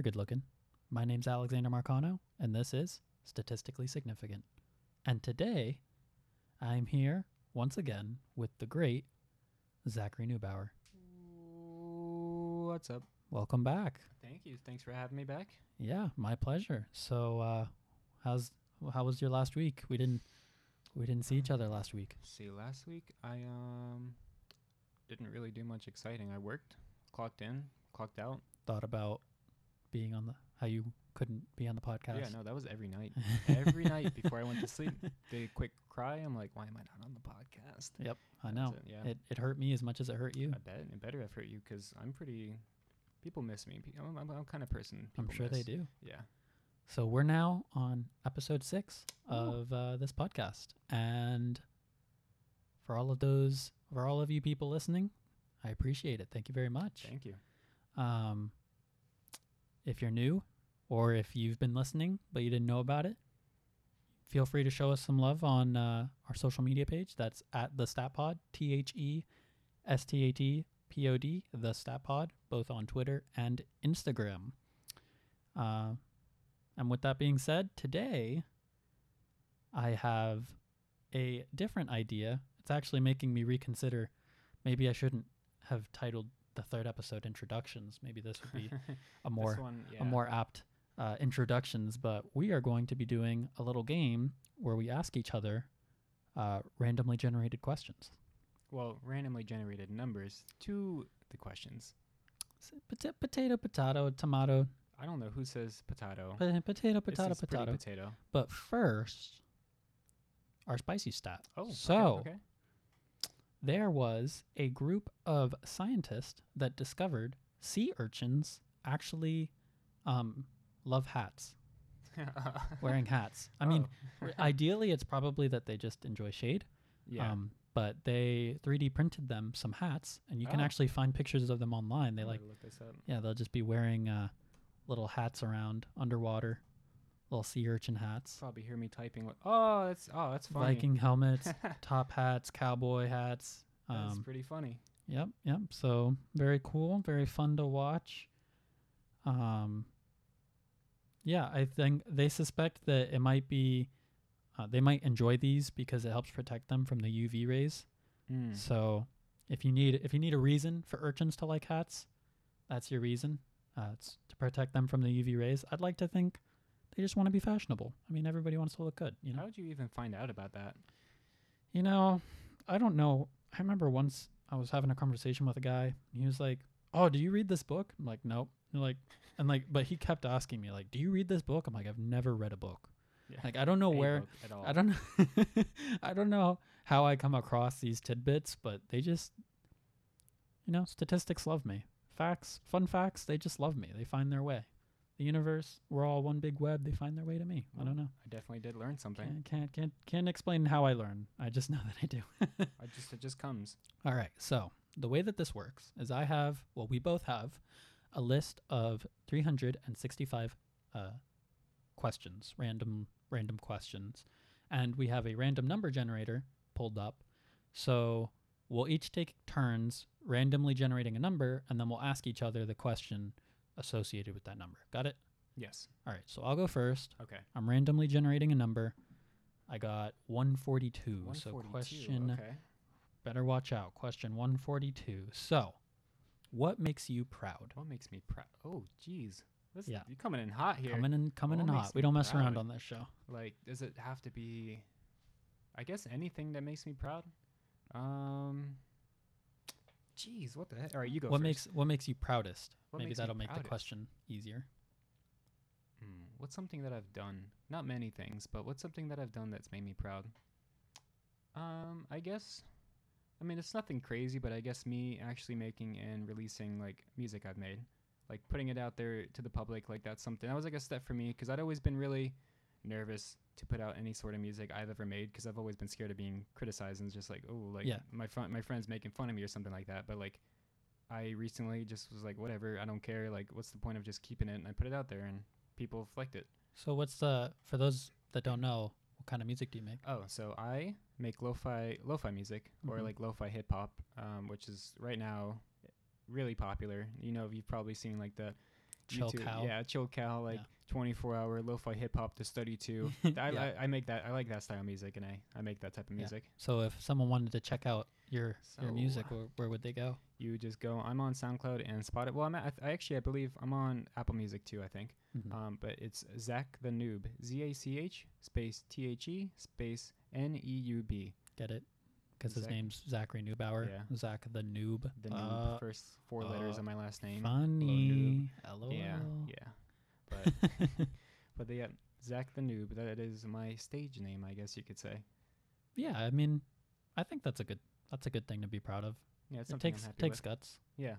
they're good looking. My name's Alexander Marcano, and this is Statistically Significant. And today, I'm here once again with the great Zachary Neubauer. What's up? Welcome back. Thank you. Thanks for having me back. Yeah, my pleasure. So, uh, how's how was your last week? We didn't we didn't see each other last week. See, last week I um didn't really do much exciting. I worked, clocked in, clocked out. Thought about being on the how you couldn't be on the podcast. Yeah, no, that was every night. every night before I went to sleep. The quick cry. I'm like, why am I not on the podcast? Yep, I know. it, yeah. It it hurt me as much as it hurt you. I bet it better have hurt you because I'm pretty. People miss me. I'm, I'm, I'm kind of person. I'm sure they do. Yeah. So we're now on episode six Ooh. of uh, this podcast, and for all of those, for all of you people listening, I appreciate it. Thank you very much. Thank you. Um, if you're new, or if you've been listening but you didn't know about it, feel free to show us some love on uh, our social media page. That's at the Stat Pod, T H E S T A T P O D, the Stat Pod, both on Twitter and Instagram. Uh, and with that being said, today I have a different idea. It's actually making me reconsider. Maybe I shouldn't have titled the third episode introductions. Maybe this would be a more one, yeah. a more apt uh, introductions. But we are going to be doing a little game where we ask each other uh, randomly generated questions. well, randomly generated numbers to the questions. Pota- Potato, potato, tomato, I don't know who says potato. po- potato, potato, potato. potato. But first, our spicy stat. Oh, okay, So, okay. There was a group of scientists that discovered sea urchins actually um, love hats, wearing hats. I mean, Oh. ideally, it's probably that they just enjoy shade. yeah. Um, but they 3D printed them some hats, and you can Oh. actually find pictures of them online. They I'm like, look this up. yeah, they'll just be wearing uh, little hats around underwater, little sea urchin hats, Probably hear me typing. Like, oh, that's oh, that's funny. Viking helmets, top hats, cowboy hats. that's Um, pretty funny. Yep, yep. So very cool, very fun to watch. Um, yeah, I think they suspect that it might be, uh, they might enjoy these because it helps protect them from the UV rays. Mm. So if you need if you need a reason for urchins to like hats, that's your reason. Uh, it's to protect them from the UV rays. I'd like to think they just want to be fashionable. I mean, everybody wants to look good, you know. How did you even find out about that? You know, I don't know. I remember once I was having a conversation with a guy. And he was like, "Oh, do you read this book?" I'm like, "Nope." And like, and like, but he kept asking me like, "Do you read this book?" I'm like, "I've never read a book." Yeah. Like, I don't know A where. at all. I don't know. I don't know how I come across these tidbits, but they just, you know, statistics love me. Facts, fun facts, they just love me. They find their way. The universe, we're all one big web. They find their way to me. I don't know. I definitely did learn something. Can't, can't can't can't explain how I learn. I just know that I do. I just it just comes. All right. So the way that this works is I have, well, we both have a list of 365 uh, questions, random random questions, and we have a random number generator pulled up. So we'll each take turns randomly generating a number, and then we'll ask each other the question associated with that number. Got it? Yes. All right. So I'll go first. Okay. I'm randomly generating a number. I got 142. So question Okay. Better watch out. Question 142. So, what makes you proud? What makes me proud? Oh, jeez. This, Yeah. You're coming in hot here. Coming in, coming What in hot. We don't mess around on this show. Like, does it have to be? I guess anything that makes me proud. Um. Jeez, what the heck? All right, you go. what first. makes what makes you proudest? What Maybe that'll make the question easier. Hmm, what's something that I've done? Not many things, but what's something that I've done that's made me proud? Um, I guess. I mean, it's nothing crazy, but I guess me actually making and releasing like music I've made, like putting it out there to the public, like that's something that was like a step for me because I'd always been really nervous to put out any sort of music I've ever made because I've always been scared of being criticized and just like, oh, like Yeah. my fr- my friends making fun of me or something like that. But like, I recently just was like, whatever, I don't care. Like, what's the point of just keeping it? And I put it out there and people flicked it. So, what's the for those that don't know, what kind of music do you make? Oh, so I make lo-fi lo-fi music or Mhm. like lo-fi hip hop, um, which is right now really popular. You know, you've probably seen like the Chill YouTube- cow. Yeah, chill cow, like Yeah. 24 hour lo-fi hip hop to study to. I, Yeah. I, I make that. I like that style of music, and I, I make that type of Yeah. music. So if someone wanted to check out your your music, where, where would they go? You just go. I'm on SoundCloud and Spotify. Well, I'm at, I, actually I believe I'm on Apple Music too. I think. Mhm. Um, but it's Zach the Noob. Z A C H space T H E space N E U B. Get it? Because his names Zachary Neubauer. Yeah. Zach the noob. The noob. Uh, First four letters uh, of my last name. Hello, funny. LOL. Yeah, yeah. But but yeah, Zach the Noob. That is my stage name, I guess you could say. yeah. I mean, I think that's a good that's a good thing to be proud of. Yeah, it's It takes takes with. guts. Yeah.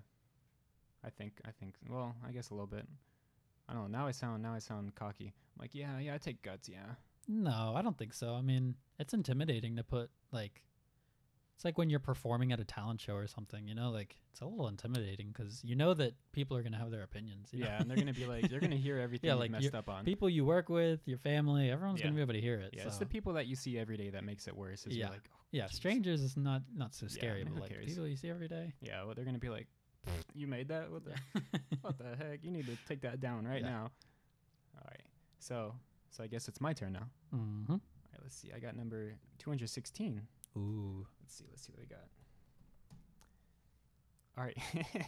I think I think well, I guess a little bit. I don't know. Now I sound now I sound cocky. I'm like, yeah, yeah, I take guts, yeah. No, I don't think so. I mean, it's intimidating to put like it's like when you're performing at a talent show or something, you know, like it's a little intimidating because you know that people are going to have their opinions. you know? Yeah, and they're gonna be like they're gonna hear everything Yeah, like messed up on. people you work with, your family, everyone's going to be able to hear it. yeah, it's the people that you see every day that makes it worse. Yeah. like, oh, yeah, jeez. strangers is not not so scary, who but like cares? people you see every day. yeah, well, they're gonna be like, you made that? What the what the heck? You need to take that down right Yeah. now. All right. So so I guess it's my turn now. mm-hmm. All right, let's see. I got number 216. Ooh, Let's see. Let's see what we got. All right.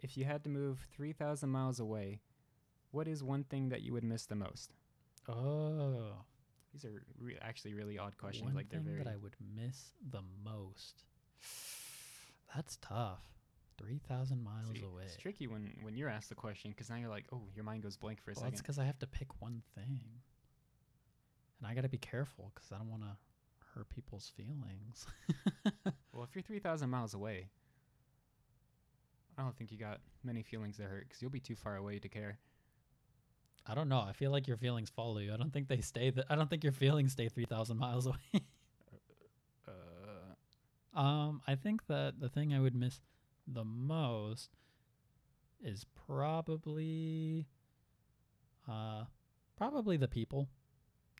if you had to move 3,000 miles away, what is one thing that you would miss the most? oh, These are re- actually really odd questions. one like they're thing very. that I would miss the most. That's tough. Three thousand miles see, away. It's tricky when when you're asked the question because now you're like, oh, your mind goes blank for a Well, that's because I have to pick one thing, and I got to be careful because I don't want to hurt people's feelings. Well, if you're 3,000 miles away, I don't think you got many feelings to hurt because you'll be too far away to care. I don't know. I feel like your feelings follow you. I don't think they stay. Th- I don't think your feelings stay three thousand miles away. Uh, um, I think that the thing I would miss the most is probably, uh, probably the people.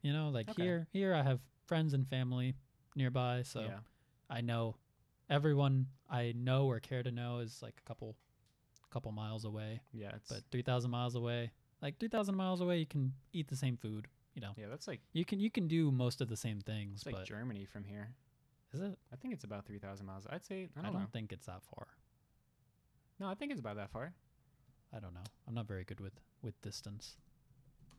You know, like Okay. here, here I have friends and family nearby, so yeah. I know everyone I know or care to know is like a couple, couple miles away. Yeah. But three thousand miles away, like three thousand miles away, you can eat the same food. You know, yeah, that's like you can you can do most of the same things. it's like but Germany from here. is it? I think it's about 3,000 miles. I'd say, I I don't, I don't, know. think it's that far. No, I think it's about that far. I don't know. I'm not very good with with distance.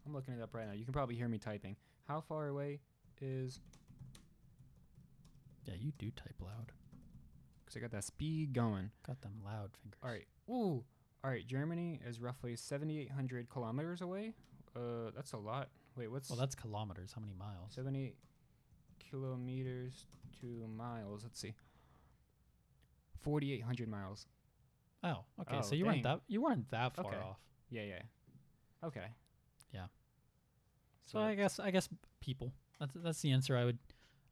I'm looking it up right now. You can probably hear me typing. How far away is. Yeah, you do type loud. Because I got that speed going. Got them loud fingers. All right. Ooh. All right. Germany is roughly 7,800 kilometers away. Uh, That's a lot. Wait, what's. Well, that's kilometers. How many miles? 70 kilometers to miles. Let's see. 4,800 miles. Oh, okay. Oh, so you weren't that you weren't that far Okay. off. Yeah, yeah. Okay. So, I guess I guess people. That's that's the answer I would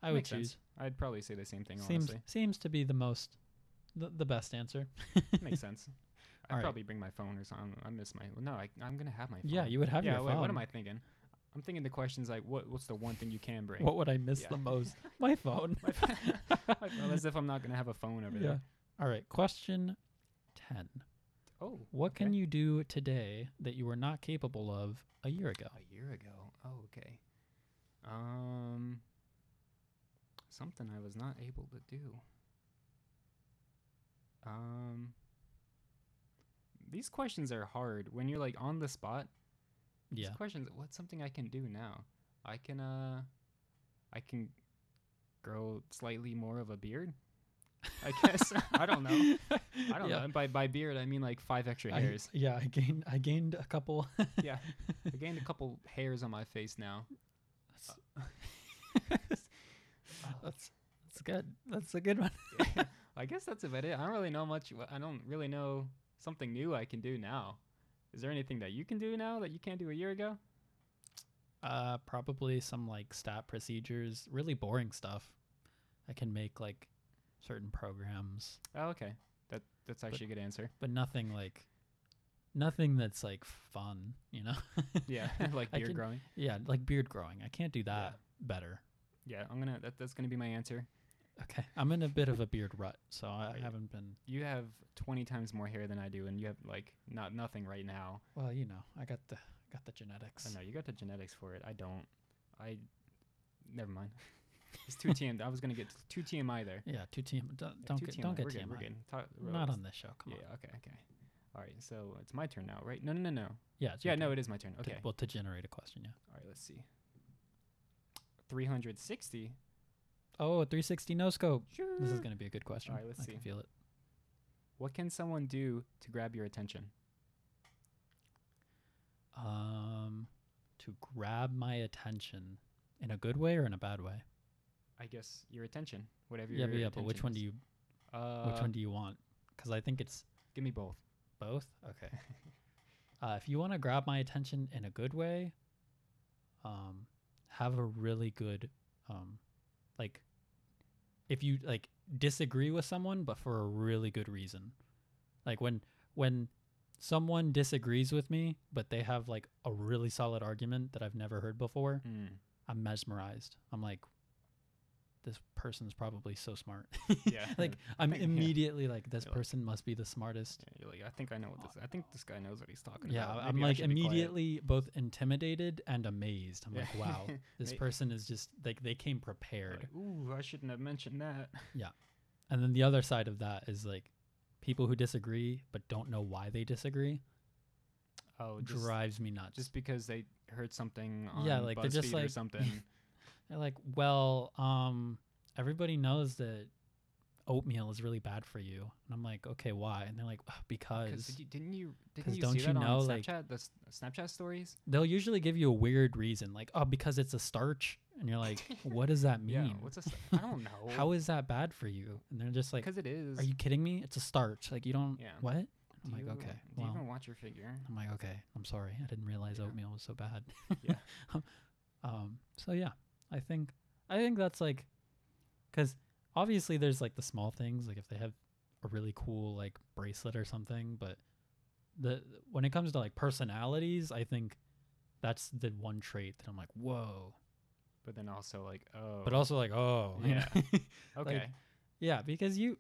I would Makes sense. choose. I'd probably say the same thing, Seems honestly. seems to be the most the, the best answer. Makes sense. I'd Alright. probably bring my phone or something. I miss my. No, I, I'm gonna have my phone. Yeah, you would have yeah. your wait, phone. what am I thinking? I'm thinking the questions like, what? What's the one thing you can bring? What would I miss Yeah. the most? My phone. My as if I'm not gonna have a phone over yeah. there. All right. Question ten. Oh, What can okay. you do today that you were not capable of a year ago? A year ago. Oh, okay. Um, something I was not able to do. Um, these questions are hard when you're like on the spot. These Yeah. questions. What's something I can do now? I can uh, I can grow slightly more of a beard. I guess I don't know. I don't yeah. know. And by by beard, I mean like five extra I- hairs. yeah, I gained I gained a couple. yeah, I gained a couple hairs on my face now. that's, that's that's good. That's a good one. I guess that's about it. I don't really know much. I don't really know something new I can do now. Is there anything that you can do now that you can't do a year ago? Uh, probably some like stat procedures, really boring stuff. I can make like certain programs, Oh, okay. That that's actually a good answer. but nothing like nothing that's like fun. You know? Yeah, like beard can- growing. yeah, like beard growing. I can't do that better. Yeah, I'm gonna. That, that's gonna be my answer. Okay, I'm in a bit of a beard rut, so I Right. haven't been. You have 20 times more hair than I do, and you have like not nothing right now. Well, you know, I got the got the genetics. I know you got the genetics for it. I don't. I. Never mind. It's too TM. I was gonna get too TMI there. Yeah, two TM. Don't, Yeah, don't get TMI. don't get we're TMI. Good, we're good. Talk, Not on this show. Come yeah. on. Okay. Okay. All right. So it's my turn now, right? No. No. No. No. Yeah. Yeah. your No. It is my turn. to- Okay. well, to generate a question, yeah. All right. Let's see. 360. Oh, 360 no scope. Sure. This is gonna be a good question. Alright, let's I see. can feel it. What can someone do to grab your attention? Um, to grab my attention in a good way or in a bad way. I guess your attention, whatever. Yeah, your but yeah, but which one do you Uh, which one do you want? Because I think it's Give me both. both. Okay. uh, if you want to grab my attention in a good way, um, have a really good, um, like, if you like disagree with someone, but for a really good reason, like when when someone disagrees with me, but they have like a really solid argument that I've never heard before, Mm. I'm mesmerized. I'm like, this person's probably so smart. Yeah. like I'm think- yeah. immediately like, this You're like- person must be the smartest. Yeah, you're like, I think I know what this. I think this guy knows what he's talking Yeah, about. I'm like should be quiet." immediately both intimidated and amazed. I'm Yeah. like, wow, this person is just like they came prepared. Like, Ooh, I shouldn't have mentioned that. Yeah. And then the other side of that is like people who disagree but don't know why they disagree Oh, just, drives me nuts. just because they heard something on Yeah, like, they're just BuzzFeed or something. They're like, well, um, everybody knows that oatmeal is really bad for you, and I'm like, okay, why? And they're like, "Ugh, because Because didn't you didn't you don't see you that know, on like- Snapchat? The s- Snapchat stories. they'll usually give you a weird reason, like, oh, because it's a starch, and you're like, what does that mean? Yeah. What's a? st- I don't know. How is that bad for you? And they're just like, Because it is. are you kidding me? It's a starch. Like you don't Yeah. what? Do I'm like, you, okay, Do you even watch your figure? I'm like, okay, I'm sorry, I didn't realize Yeah. oatmeal was so bad. Yeah. um. So yeah, I think I think that's like, because obviously there's like the small things, like if they have a really cool like bracelet or something, but the when it comes to like personalities, I think that's the one trait that I'm like, whoa. But then also like, oh. But also like, oh, Yeah. okay. Yeah, because you,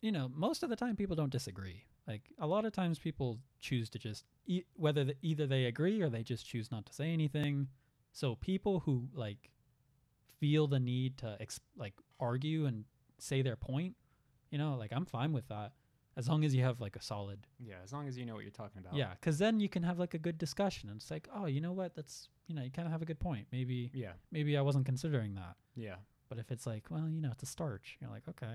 you know, most of the time people don't disagree. Like a lot of times people choose to just e- whether the, either they agree or they just choose not to say anything. So people who like feel the need to ex- like argue and say their point, you know, like I'm fine with that as long as you have like a solid yeah. As long as you know what you're talking about. yeah, because then you can have like a good discussion and it's like oh you know what that's you know you kind of have a good point maybe Yeah. maybe I wasn't considering that Yeah. but if it's like well you know it's a starch you're like okay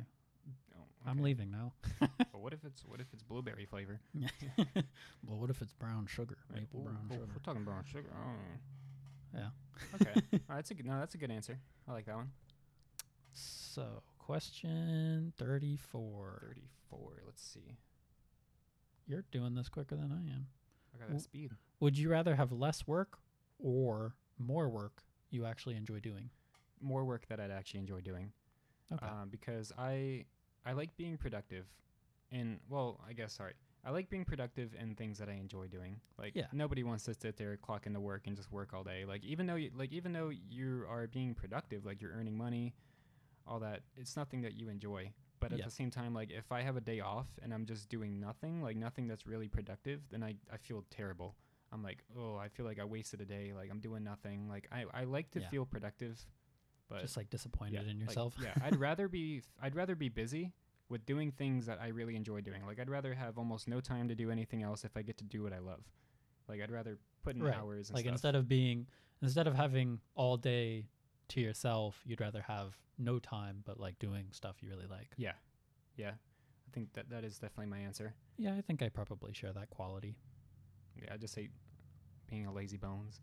Oh, I'm leaving now. But what if it's what if it's blueberry flavor? well, what if it's brown sugar, maple ooh, brown oh, sugar? We're talking brown sugar. Oh. Yeah. Okay. All right, that's a good. No, that's a good answer. I like that one. So, question 34. Thirty-four. Let's see. You're doing this quicker than I am. I got that W- speed. Would you rather have less work or more work you actually enjoy doing? More work that I'd actually enjoy doing. Okay. Um, because I I like being productive, and well, I guess sorry. I like being productive in things that I enjoy doing. Like Yeah. nobody wants to sit there, clock into work, and just work all day. Like even though you, like even though you are being productive, like you're earning money, all that, it's nothing that you enjoy. But at Yeah. the same time, like if I have a day off and I'm just doing nothing, like nothing that's really productive, then I, I feel terrible. I'm like, oh, I feel like I wasted a day. Like I'm doing nothing. Like I, I like to Yeah. feel productive, but Just like disappointed in like, yourself. yeah, I'd rather be I'd rather be busy with doing things that I really enjoy doing. Like I'd rather have almost no time to do anything else if I get to do what I love. Like I'd rather put in Right. hours and like stuff. instead of being instead of having all day to yourself, you'd rather have no time but like doing stuff you really like. yeah, yeah. I think that that is definitely my answer. Yeah, I think I probably share that quality. Yeah, I just hate being a lazy bones.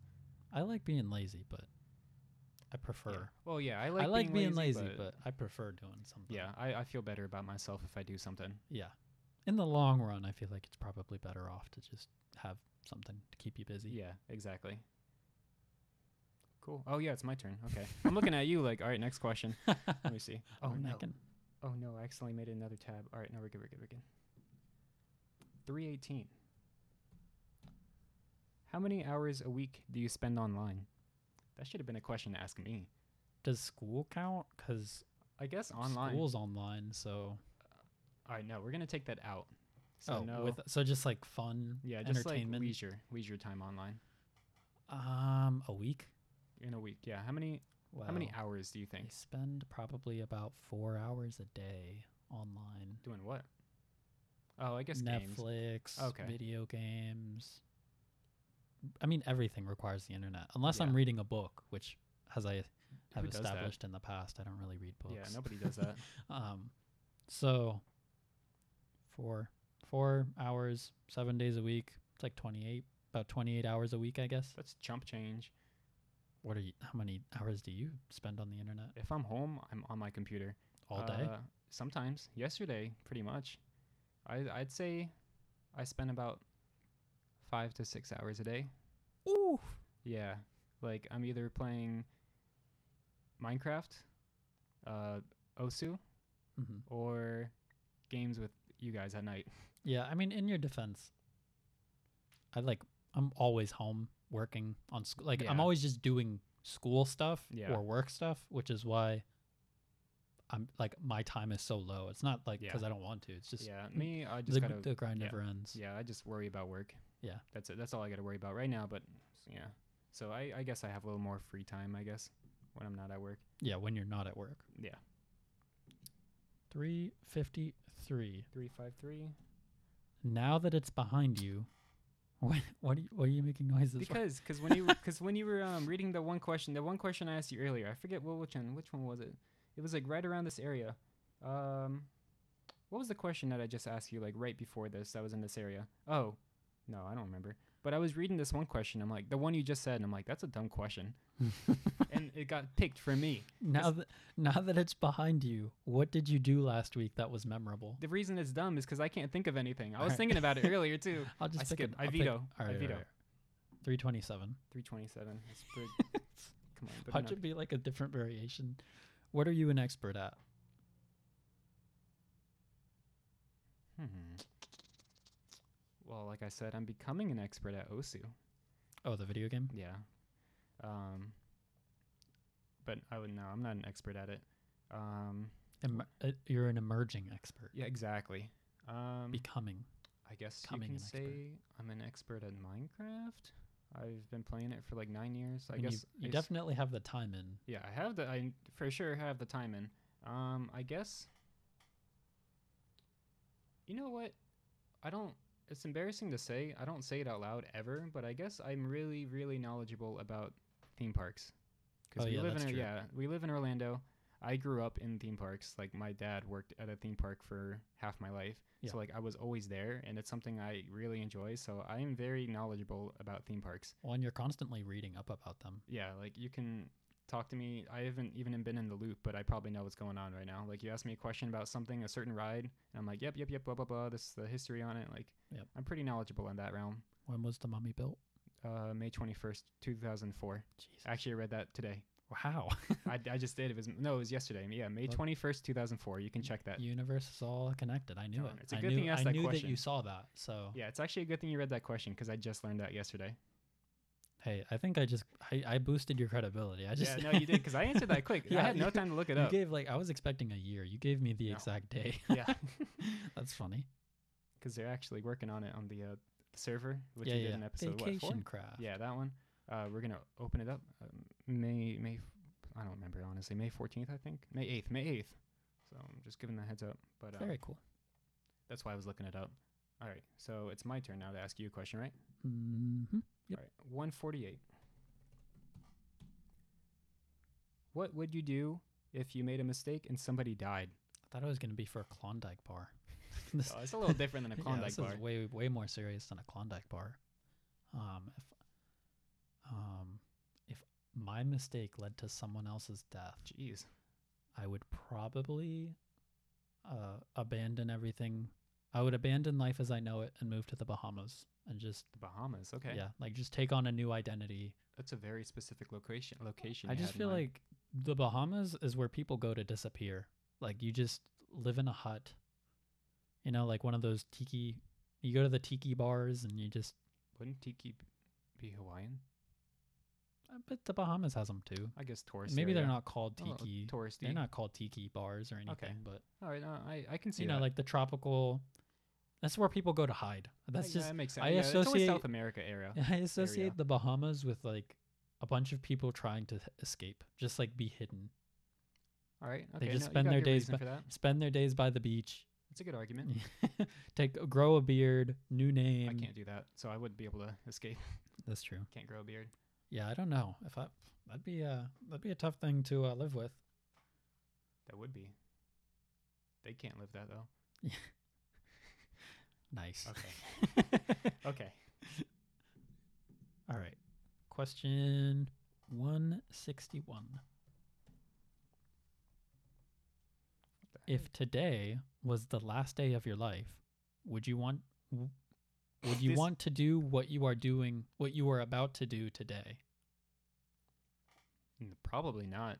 I like being lazy, but I Yeah. prefer Well, yeah, I like I like being, lazy, but, but I prefer doing something. yeah, I, I feel better about myself if I do something. Yeah. In the long run, I feel like it's probably better off to just have something to keep you busy. Yeah, exactly. Cool. Oh yeah, it's my turn. Okay, I'm looking at you like, all right, next question. Let me see. Oh, Oh no. can. Oh no, I accidentally made another tab. All right, no, we're good, we're good, we're good. 318. How many hours a week do you spend online? That should have been a question to ask me. Does school count? Because I guess online. School's online, so All right, no, we're gonna take that out. So oh, no, with so just like fun, yeah, just like entertainment. leisure, leisure time online um, a week. in a week. Yeah, how many Well, how many hours do you think? I spend probably about four hours a day online. doing what? Oh, I guess games. Netflix, Okay. video games. I mean, everything requires the internet, unless Yeah. I'm reading a book, which, as I have Who established in the past, I don't really read books. Yeah, nobody does that. Um, so four four hours, seven days a week. It's like twenty eight, about twenty eight hours a week, I guess. That's chump change. What are you? How many hours do you spend on the internet If I'm home, I'm on my computer all day? Uh, sometimes. Yesterday, pretty much. I I'd say I spend about five to six hours a day. Ooh. Yeah, like I'm either playing Minecraft, uh, Osu, hmm or games with you guys at night. Yeah, I mean, in your defense, I like I'm always home working on school. Like I'm always just doing school stuff Yeah. or work stuff, which is why I'm like my time is so low. It's not like Yeah. because I don't want to. It's just yeah, me, I the, just gotta. the grind yeah. never ends. Yeah, I just worry about work. Yeah. that's it. That's all I gotta worry about right now. But yeah, so I I guess I have a little more free time. I guess when I'm not at work. Yeah, when you're not at work. Yeah, Three fifty three. three five three. Now that it's behind you, what what are you, what are you making noises? Because cause when you because when you were um, reading the one question, the one question I asked you earlier, I forget what which one which one was it? It was like right around this area. Um, what was the question that I just asked you like right before this? That was in this area. Oh, no, I don't remember. But I was reading this one question. I'm like the one you just said. And I'm like that's a dumb question, and it got picked for me. now that now that it's behind you, what did you do last week that was memorable? The reason it's dumb is because I can't think of anything. I was Alright. thinking about it earlier too. I'll just I pick skip. it. I I'll pick- veto. all I right, veto. Three twenty seven. Three twenty seven. Come on. not- it be like a different variation. What are you an expert at? Hmm. Well, like I said, I'm becoming an expert at Osu. Oh, the video game. Yeah. Um. But I would know I'm not an expert at it. Um. Em- uh, you're an emerging expert. Yeah, exactly. Um. Becoming. I guess becoming you can an expert. say I'm an expert at Minecraft. I've been playing it for like nine years. I And you- guess you, I s- definitely have the time in. Yeah, I have the. I for sure have the time in. Um, I guess. You know what? I don't. It's embarrassing to say. I don't say it out loud ever, but I guess I'm really, really knowledgeable about theme parks. Oh, we yeah, live in a, yeah, we live in Orlando. I grew up in theme parks. Like my dad worked at a theme park for half my life, Yeah. so like I was always there, and it's something I really enjoy. So I am very knowledgeable about theme parks. Well, and you're constantly reading up about them. Yeah, like you can talk to me. I haven't even been in the loop, but I probably know what's going on right now. Like you ask me a question about something, a certain ride, and I'm like, yep, yep, yep, blah blah blah. This is the history on it. Like, Yep. I'm pretty knowledgeable in that realm. When was the mummy built? Uh, May 21st, 2004. Jesus. Actually, I read that today. Wow. I, I just did. It was no, it was yesterday. Yeah, May Look. 21st, 2004. You can check that. Universe is all connected. I knew Darn, it. it's a I good knew, thing you asked I that knew that question. you saw that. So Yeah, it's actually a good thing you read that question because I just learned that yesterday. Hey, I think I just I, I boosted your credibility. I just yeah, no, you did because I answered that quick. Yeah, I had no time to look it you up. You gave like I was expecting a year. You gave me the No. exact day. yeah, That's funny. because they're actually working on it on the uh, server, which yeah, you yeah. did in episode what, four? Vacation craft. Yeah, that one. Uh, we're gonna open it up um, May May. I don't remember honestly. May fourteenth, I think. May eighth. May eighth. So I'm just giving the heads up. But uh, Very cool. that's why I was looking it up. All right, so it's my turn now to ask you a question, right? hmm Yep. All right, one forty-eight. What would you do if you made a mistake and somebody died? I thought it was going to be for a Klondike bar. This- Oh, it's a little different than a yeah, Klondike this bar. is way way more serious than a Klondike bar. Um, if um, if my mistake led to someone else's death, Jeez. I would probably uh, abandon everything. I would abandon life as I know it and move to the Bahamas and just The Bahamas. Okay. yeah, like just take on a new identity. That's a very specific location. Location. I just feel like the Bahamas is where people go to disappear. Like you just live in a hut. You know, like one of those tiki. You go to the tiki bars and you just wouldn't Tiki be Hawaiian? um, but the Bahamas has them too. I guess tourist. Maybe they're not called little tiki. touristy. They're not called tiki bars or anything, Okay. but All right, uh, I I can see you know, like the tropical. That's where people go to hide. That's yeah, just that makes sense. I yeah, associate- South America area. I associate the Bahamas with like a bunch of people trying to escape, just like be hidden, All right, They just no, spend their days by- spend their days by the beach, It's a good argument. take grow a beard, new name. I can't do that, so I wouldn't be able to escape. That's true. Can't grow a beard. Yeah, I don't know if I that'd be uh that'd be a tough thing to uh, live with. That would be. They can't live that though. Nice. Okay. okay. All right. Question 161. If today was the last day of your life, would you want would you This- want to do what you are doing, what you are about to do today? Probably not.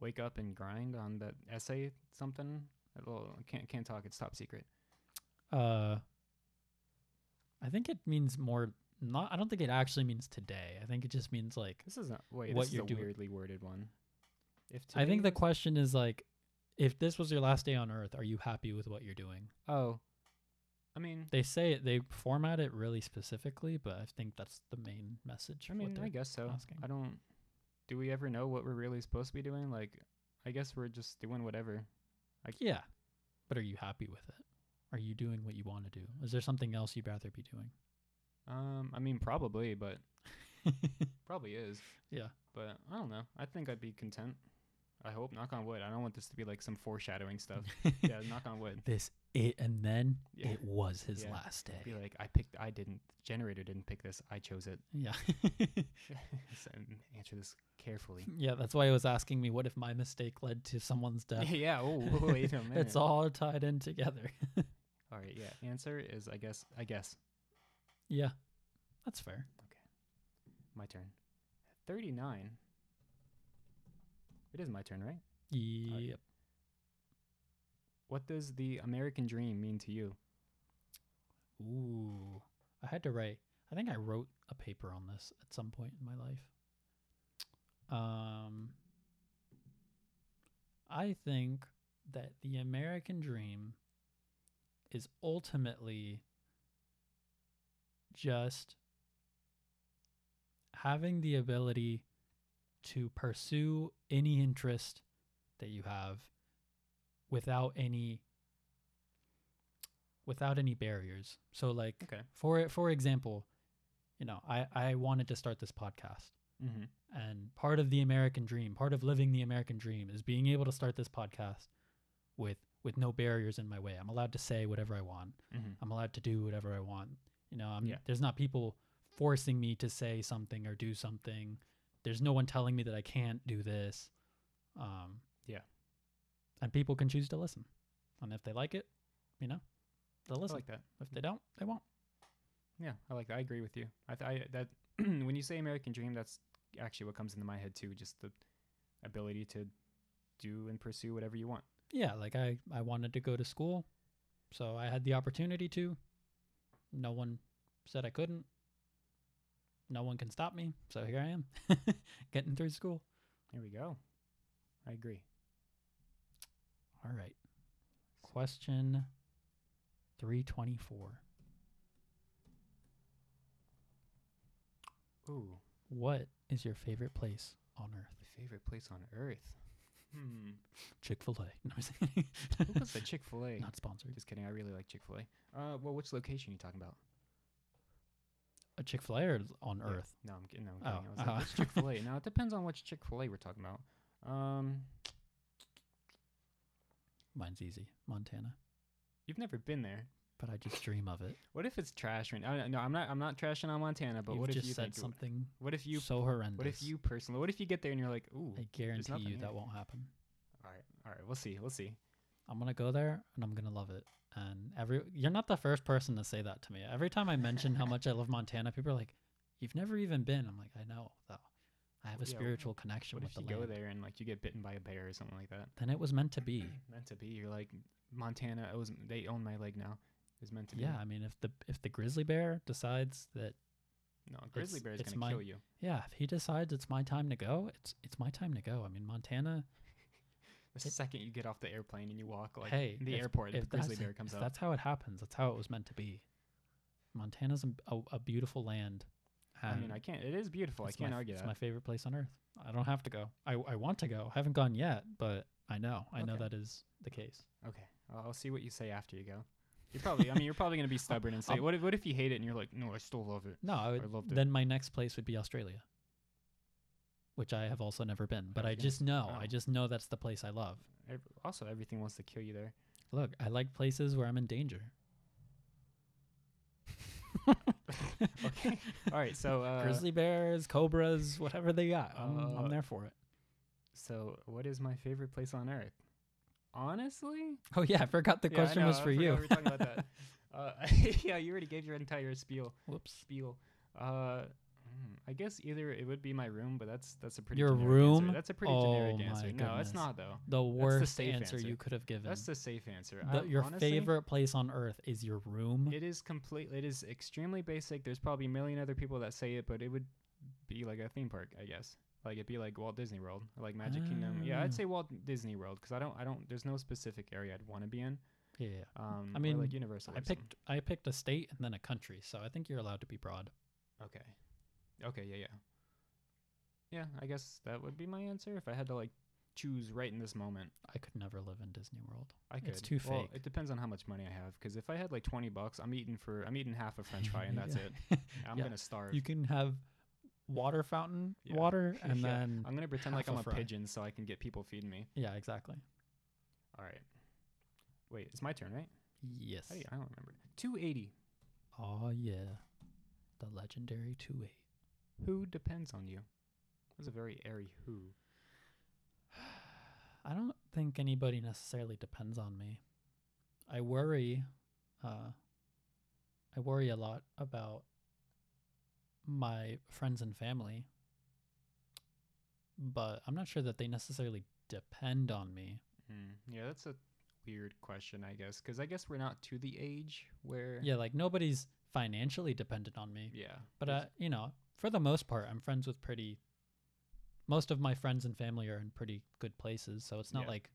Wake up and grind on that essay something. Little, can't can't talk. It's top secret. Uh I think it means more not I don't think it actually means today. I think it just means like This is not. Wait, What this you're a doing. weirdly worded one. If I think the question is like if this was your last day on earth, are you happy with what you're doing? Oh, I mean, They say it, they format it really specifically, but I think that's the main message. I of what mean, I guess so. asking. I don't. Do we ever know what we're really supposed to be doing? Like, I guess we're just doing whatever. Like Yeah. But are you happy with it? Are you doing what you want to do? Is there something else you'd rather be doing? Um, I mean, probably, but probably is. Yeah. But I don't know. I think I'd be content. I hope. Knock on wood. I don't want this to be like some foreshadowing stuff. yeah, knock on wood. This it and then Yeah. it was his Yeah. last Be day. like, I picked. I didn't. Generator didn't pick this. I chose it. Yeah. So, mm, answer this carefully. yeah, that's why I was asking me what if my mistake led to someone's death? yeah. Oh, wait a minute. it's all tied in together. All right. Yeah. Answer is I guess. I guess. yeah. That's fair. Okay. My turn. Thirty-nine. It is my turn, right? Yep. What does the American dream mean to you? Ooh. I had to write. I think I wrote a paper on this at some point in my life. Um I think that the American dream is ultimately just having the ability to pursue any interest that you have without any without any barriers. So like Okay. for for example, you know, I I wanted to start this podcast. Mm-hmm. And part of the American dream, part of living the American dream is being able to start this podcast with with no barriers in my way. I'm allowed to say whatever I want. Mm-hmm. I'm allowed to do whatever I want. You know, I'm, Yeah. there's not people forcing me to say something or do something. There's no one telling me that I can't do this. Um, Yeah. And people can choose to listen. And if they like it, you know, they'll I listen. like that. if they don't, they won't. Yeah, I like that. I agree with you. I, th- I that when you say American dream, that's actually what comes into my head too. Just the ability to do and pursue whatever you want. Yeah, like I, I wanted to go to school, so I had the opportunity to. No one said I couldn't. No one can stop me, so here I am, getting through school. Here we go. I agree. All right. Question 324. Ooh, What is your favorite place on earth? my favorite place on earth. Hmm. Chick fil A. No, I'm just kidding. Who goes to Chick Fil A? Not sponsored. Just kidding. I really like Chick Fil A. Uh, well, which location are you talking about? A Chick fil A or on Yeah. earth? No, I'm kidding. No, I'm Oh, kidding. Was uh-huh. like, Chick Fil A? now it depends on which Chick Fil A we're talking about. Um, Mine's easy. Montana. you've never been there. But I just dream of it. What if it's trash? Right? I, no, I'm not. I'm not trashing on Montana. But You've what if you said something What if you? so horrendous. What if you personally? What if you get there and you're like, ooh, I guarantee you here. that won't happen. all right, all right, we'll see, we'll see. I'm gonna go there and I'm gonna love it. And every you're not the first person to say that to me. Every time I mention how much I love Montana, people are like, "You've never even been." I'm like, "I know, though. I have a Yeah, spiritual connection What with if you the go there and like you get bitten by a bear or something like that? Then it was meant to be. meant to be. You're like Montana. It was. They own my leg now. It's meant to be. Yeah, I mean, if the if the grizzly bear decides that No, grizzly bear is gonna my- kill you. Yeah, if he decides it's my time to go, it's it's my time to go. I mean, Montana. The second you get off the airplane and you walk like hey, the if- airport, the grizzly bear comes if out. That's how it happens. That's how it was meant to be. Montana's a, a, a beautiful land. I mean, I can't. It is beautiful. I can't my, argue It's that. my favorite place on earth. I don't have to go. I, I want to go. I haven't gone yet, but I know. I know that is the case. Okay, I'll, I'll see what you say after you go. You're probably. I mean, you're probably gonna be stubborn and say, "What if? What if you hate it and you're like, no, I still love it." No, I would, I loved it. then my next place would be Australia, which I have also never been. But I I, was gonna just know. oh. I just know that's the place I love. Also, everything wants to kill you there. Look, I like places where I'm in danger. Okay. All right. So, uh, Grizzly bears, cobras, whatever they got. I'm, uh, I'm there for it. so what is my favorite place on earth? Honestly, Oh yeah, I forgot the Yeah, question was for you. We were talking about that. Uh, yeah, you already gave your entire spiel. Whoops. Spiel. Uh, I guess either it would be my room, but that's that's a pretty Your generic room? Answer. That's a pretty Oh generic answer. No, it's not though. The the worst safe answer, answer. you could have given. That's the safe answer. The- I- your honestly, favorite place on earth is your room. It is completely. It is extremely basic. There's probably a million other people that say it, but it would be like a theme park, I guess. Like it'd be like Walt Disney World, or like Magic Kingdom. Yeah, Ah. I'd say Walt Disney World because I don't, I don't. There's no specific area I'd want to be in. yeah, yeah. Um, I mean, like Universal. I picked I picked a state and then a country, so I think you're allowed to be broad. Okay. Okay. Yeah. Yeah. Yeah. I guess that would be my answer if I had to like choose right in this moment. I could never live in Disney World. I could. It's too well, fake. It depends on how much money I have. Because if I had like twenty bucks, I'm eating for I'm eating half a French fry and that's Yeah. it. I'm Yeah. gonna starve. You can have water fountain Yeah. water and then I'm gonna pretend like I'm a fry. pigeon so I can get people feeding me. yeah, exactly. All right. Wait, it's my turn, right? Yes. You- I don't remember. 280. Oh yeah, the legendary two eight. Who depends on you? That's a very airy who. I don't think anybody necessarily depends on me. I worry uh I worry a lot about my friends and family. But I'm not sure that they necessarily depend on me. Hmm. Yeah, that's a weird question, I guess, because I guess we're not to the age where. Yeah, like nobody's financially dependent on me. Yeah. But uh, you know, for the most part, I'm friends with pretty. Most of my friends and family are in pretty good places, so it's not Yeah. like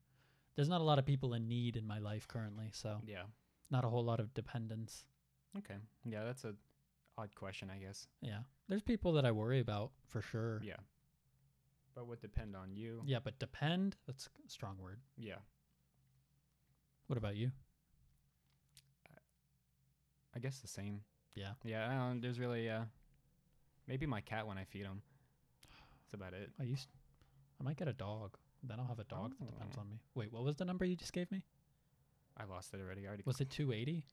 there's not a lot of people in need in my life currently. So yeah. not a whole lot of dependence. Okay. Yeah, that's a odd question, I guess. Yeah, there's people that I worry about for sure. Yeah. But would depend on you. Yeah, but depend that's a strong word. Yeah. What about you? I guess the same. Yeah. Yeah. I don't, there's really uh, maybe my cat when I feed him. That's about it. I used, I might get a dog. Then I'll have a dog that depends Oh. on me. Wait, what was the number you just gave me? I lost it already. I already. Was it 280?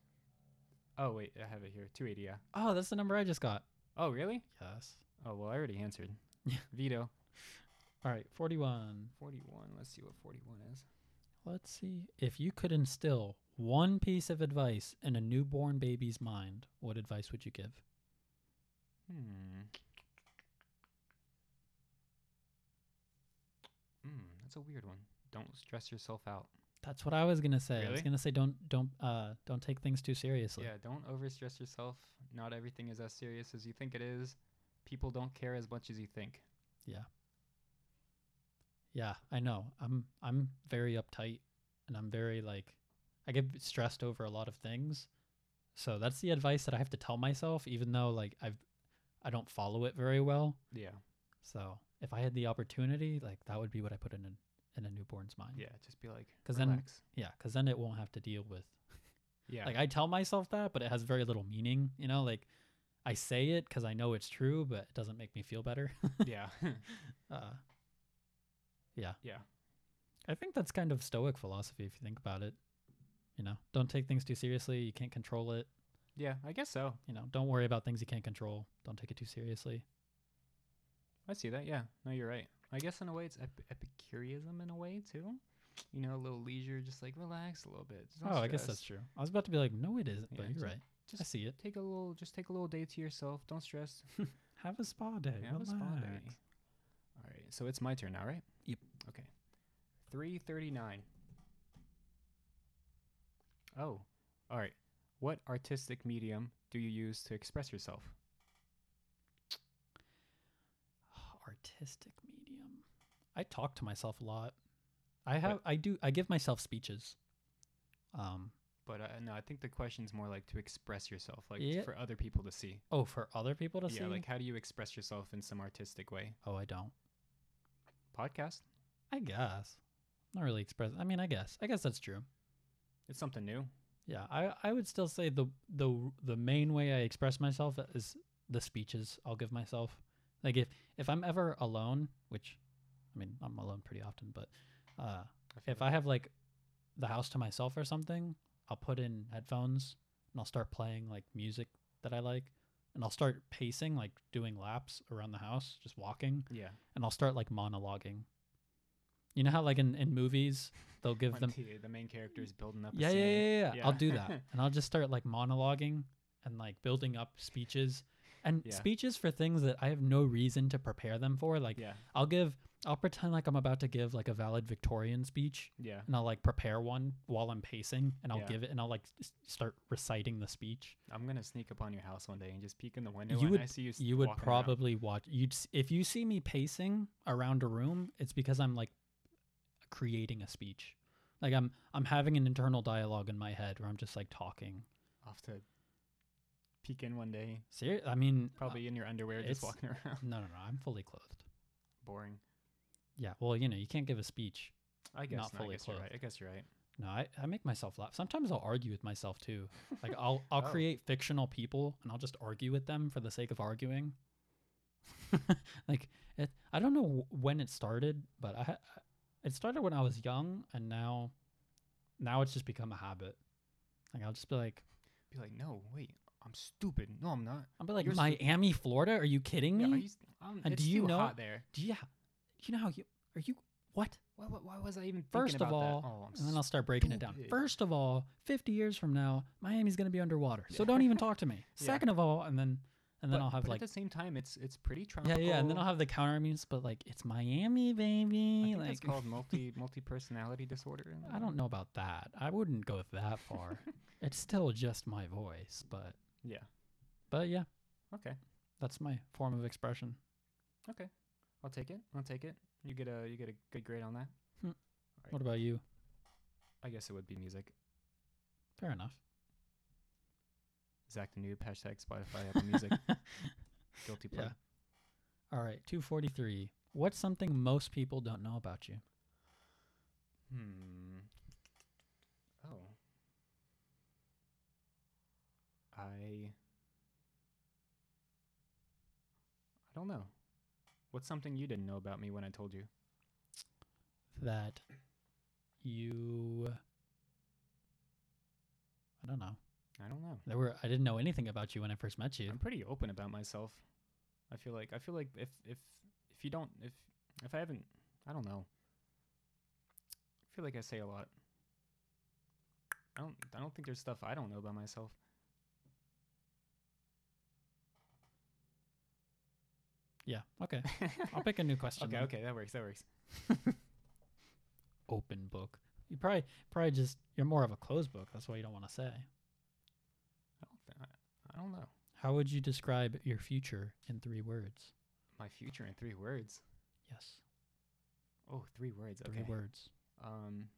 oh wait, I have it here. 280. Yeah. Oh, that's the number I just got. Oh really? Yes. Oh well, I already answered. Veto. All right, 41. 41. Let's see what 41 is. Let's see. If you could instill one piece of advice in a newborn baby's mind, what advice would you give? Hmm. Hmm. That's a weird one. Don't stress yourself out. That's what I was gonna say. I was gonna say don't don't uh don't take things too seriously. Yeah. Don't overstress yourself. Not everything is as serious as you think it is. People don't care as much as you think. Yeah. Yeah, I know. I'm I'm very uptight and I'm very like I get stressed over a lot of things. So that's the advice that I have to tell myself even though like I've I don't follow it very well. Yeah. So if I had the opportunity, like that would be what I put in a, in a newborn's mind. Yeah. Just be like, because then- Yeah, cuz then it won't have to deal with Yeah. Like I tell myself that, but it has very little meaning, you know, like I say it cuz I know it's true, but it doesn't make me feel better. yeah. uh Yeah. yeah. I think that's kind of stoic philosophy if you think about it. You know, don't take things too seriously. You can't control it. Yeah. I guess so. You know, don't worry about things you can't control. Don't take it too seriously. I see that. Yeah. No, you're right. I guess in a way it's ep- epicureanism in a way too. You know, a little leisure, just like relax a little bit. Just oh, I guess that's true. I was about to be like, no, it isn't, Yeah, but you're right. I see it. take a little, just take a little day to yourself. Don't stress. Have a spa day. Have a spa day. All right. So it's my turn now, right? Yep. Okay. Three thirty-nine. Oh, all right. What artistic medium do you use to express yourself? artistic medium. I talk to myself a lot. I have I do I give myself speeches. Um But uh, no, I think the question's more like to express yourself, like Yeah. for other people to see. oh for other people to yeah, see. Yeah, like how do you express yourself in some artistic way? oh I don't. Podcast. I guess. Not really express I mean I guess. I guess that's true. It's something new. Yeah, I I would still say the the the main way I express myself is the speeches I'll give myself. Like if if I'm ever alone, which I mean I'm alone pretty often, but uh I if I have like the house to myself or something, I'll put in headphones and I'll start playing like music that I like and I'll start pacing like doing laps around the house, just walking, yeah. and I'll start like monologuing. You know how like in in movies they'll give When them the, the main character is building up. yeah, yeah, scene. yeah, yeah, Yeah. I'll do that. and I'll just start like monologuing and like building up speeches and Yeah. speeches for things that I have no reason to prepare them for. Like yeah, I'll give, I'll pretend like I'm about to give like a valedictorian speech yeah. and I'll like prepare one while I'm pacing and I'll Yeah. give it and I'll like s- start reciting the speech. I'm gonna sneak up on your house one day and just peek in the window. You and would- I see you. You would walking around. probably watch, you'd, if you see me pacing around a room, it's because I'm like creating a speech. Like I'm, I'm having an internal dialogue in my head where I'm just like talking. Have to peek in one day, Ser- I mean, uh, probably in your underwear, just walking around. No, no, no. I'm fully clothed. Boring. Yeah. Well, you know, you can't give a speech. I guess. Not no, I fully guess you're right. I guess you're right. No, I, I make myself laugh. Sometimes I'll argue with myself too. Like I'll I'll Oh. create fictional people and I'll just argue with them for the sake of arguing. like it, I don't know wh- when it started, but I, it started when I was young, and now, now it's just become a habit. Like I'll just be like, Be like, no, wait, I'm stupid. No, I'm not. I'll be like, You're Miami, Florida? Are you kidding Yeah, me? are you, um, And it's do you too know- hot there? Do you, do you know how you are you what? Why, why, why was I even thinking First of all? Oh, and then I'll start breaking it down. First of all, 50 years from now, Miami's going to be underwater. So don't even talk to me. Yeah. Second of all, and then and then but, I'll have but like at the same time, it's it's pretty tropical. yeah, yeah. and then I'll have the counter arguments, but like it's Miami, baby. like it's called multi multi personality disorder. I don't know about that. I wouldn't go that far. it's still just my voice, but Yeah. but yeah, Okay. that's my form of expression. Okay. I'll take it. I'll take it. You get a you get a good grade on that. Hmm. Right. What about you? I guess it would be music. Fair enough. Zach the Noob, hashtag Spotify, Apple Music. Guilty Yeah. All right, 243. What's something most people don't know about you? Hmm. Oh. I. I don't know. What's something you didn't know about me when I told you? that you I don't know. I don't know. There were I didn't know anything about you when I first met you. I'm pretty open about myself. I feel like I feel like if if if you don't if if I haven't I don't know. I feel like I say a lot. I don't I don't think there's stuff I don't know about myself. Yeah. Okay. I'll pick a new question. okay, then. okay, that works. That works. Open book. You probably probably just you're more of a closed book. That's why you don't want to say. I don't know. How would you describe your future in three words? My future in three words. Yes. Oh, three words. Three Okay. words. Um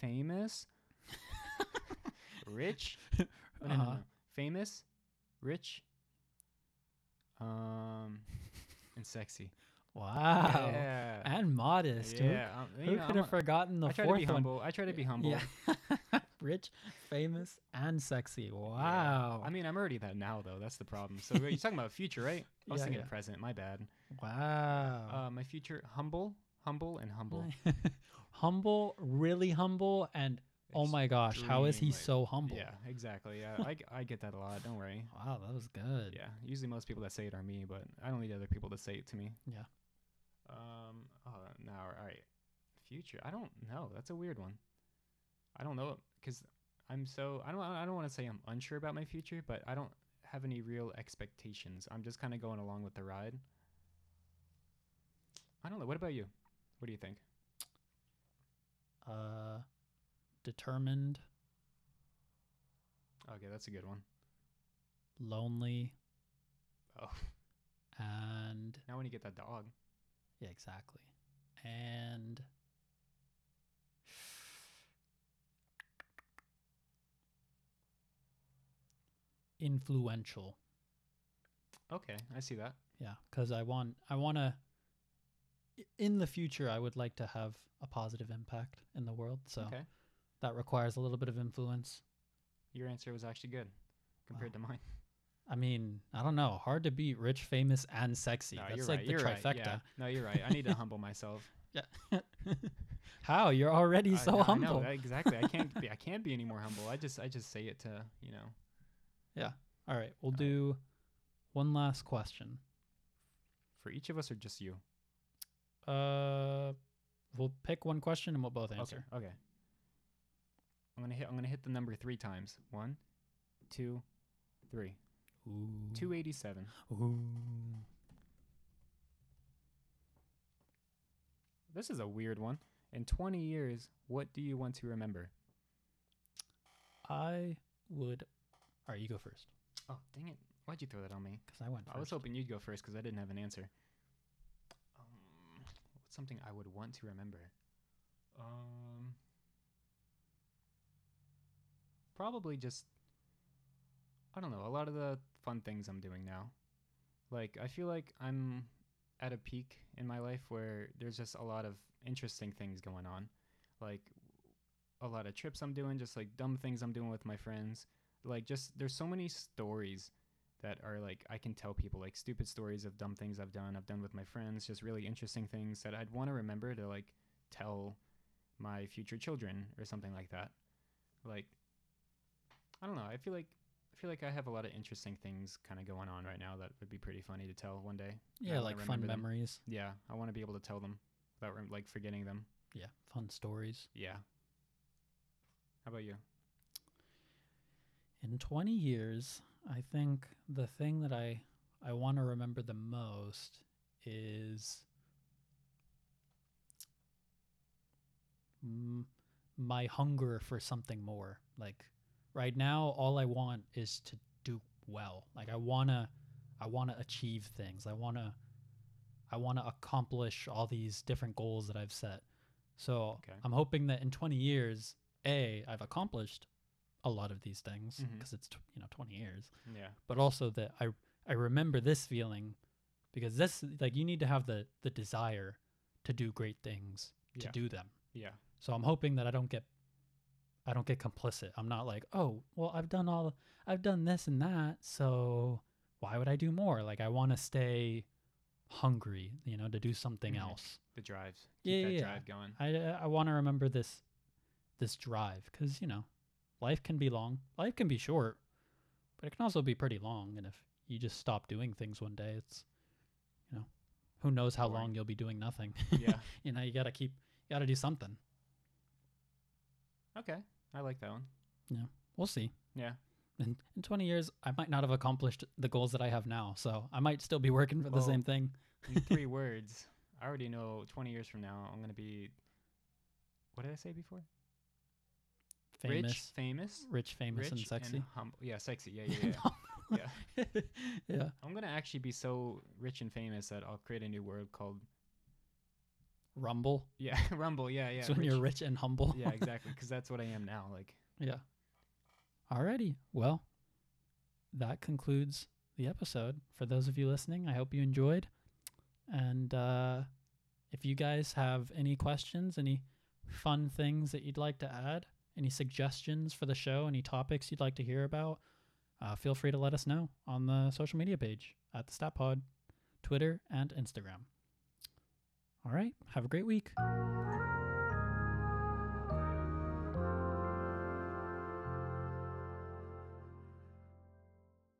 famous rich no, no, no, Uh-huh. no. famous rich um and sexy Wow. yeah And modest. Who- yeah um, Who, know, could I'm have a- forgotten the I try fourth to be one? humble i try to be humble Yeah. Rich, famous, and sexy. Yeah. Wow. i mean i'm already that now though that's the problem so you're talking about future right i was Yeah, thinking yeah. present my bad wow. uh my future humble humble and humble humble, really humble, and oh my gosh, how is he Extremely. so humble? yeah exactly yeah I, I get that a lot don't worry Wow, that was good. Yeah, usually most people that say it are me, but I don't need other people to say it to me. Yeah. Um. Oh, now, all right. Future. I don't know. That's a weird one. I don't know because I'm so. I don't. I don't want to say I'm unsure about my future, but I don't have any real expectations. I'm just kind of going along with the ride. I don't know. What about you? What do you think? Uh, determined, Okay, that's a good one. lonely, Oh, And Now when you get that dog, Yeah, exactly. And influential. okay, I see that. Yeah, cuz I want I want to in the future I would like to have a positive impact in the world. So Okay, that requires a little bit of influence. your answer was actually good compared to mine. I mean, I don't know, hard to beat rich, famous and sexy. No, That's like right. the you're trifecta. right. Yeah. No, you're right. I need to humble myself. Yeah. How? You're already so I humble. know, exactly. I can't be. I can't be any more humble. I just. I just say it to you know. All right, we'll All right. do one last question. For each of us or just you. Uh, we'll pick one question and we'll both answer. Okay. Okay. I'm gonna hit. I'm gonna hit the number three times. One, two, three. Ooh. Two eighty-seven. Ooh. This is a weird one. In 20 years, what do you want to remember? I would. All right, you go first Oh, dang it! Why'd you throw that on me? because I went first. I was hoping you'd go first because I didn't have an answer. Um, what's something I would want to remember? Um, probably just I don't know. A lot of the fun things I'm doing now. Like I feel like I'm at a peak in my life where there's just a lot of interesting things going on. Like a lot of trips I'm doing, just like dumb things I'm doing with my friends. Like just there's so many stories that are like I can tell people like stupid stories of dumb things I've done. I've done with my friends, just really interesting things that I'd want to remember to like tell my future children or something like that. Like I don't know. I feel like I feel like I have a lot of interesting things kind of going on right now that would be pretty funny to tell one day. yeah, like fun them. memories. Yeah, I want to be able to tell them without rem- like forgetting them. Yeah, fun stories. Yeah. How about you? In 20 years, I think the thing that I I want to remember the most is m- my hunger for something more. Like right now all I want is to do well. Like I want to I want to achieve things. I want to I want to accomplish all these different goals that I've set. So Okay. I'm hoping that in 20 years, A, I've accomplished a lot of these things because it's, t- you know, 20 years, Yeah. but also that I, I remember this feeling because this, like, you need to have the, the desire to do great things, to Yeah. do them. Yeah. So I'm hoping that I don't get, I don't get complicit. I'm not like, oh, well, I've done all, I've done this and that. So why would I do more? Like, I want to stay hungry, you know, to do something Mhm. else. The drives. Keep Yeah, that yeah, drive going. I I want to remember this this drive because you know life can be long, life can be short, but it can also be pretty long. And if you just stop doing things one day, it's you know who knows how long you'll be doing nothing. yeah. you know you gotta keep you gotta do something. Okay. I like that one. Yeah. We'll see. Yeah. In in twenty years, I might not have accomplished the goals that I have now, so I might still be working for the same thing. In three words, I already know 20 years from now, I'm going to be. What did I say before? Rich, Famous, famous, rich, famous, rich and sexy. humble. Yeah, sexy. Yeah, yeah, yeah. yeah. yeah. I'm to actually be so rich and famous that I'll create a new word called. Rumble. Yeah, Rumble. Yeah, yeah. so when you're rich and humble. yeah, exactly. Because that's what I am now. Like, Yeah. Alrighty. Well, that concludes the episode. For those of you listening, I hope you enjoyed. And uh, if you guys have any questions, any fun things that you'd like to add, any suggestions for the show, any topics you'd like to hear about, uh, feel free to let us know on the social media page at the Stat Pod, Twitter, and Instagram. All right. Have a great week.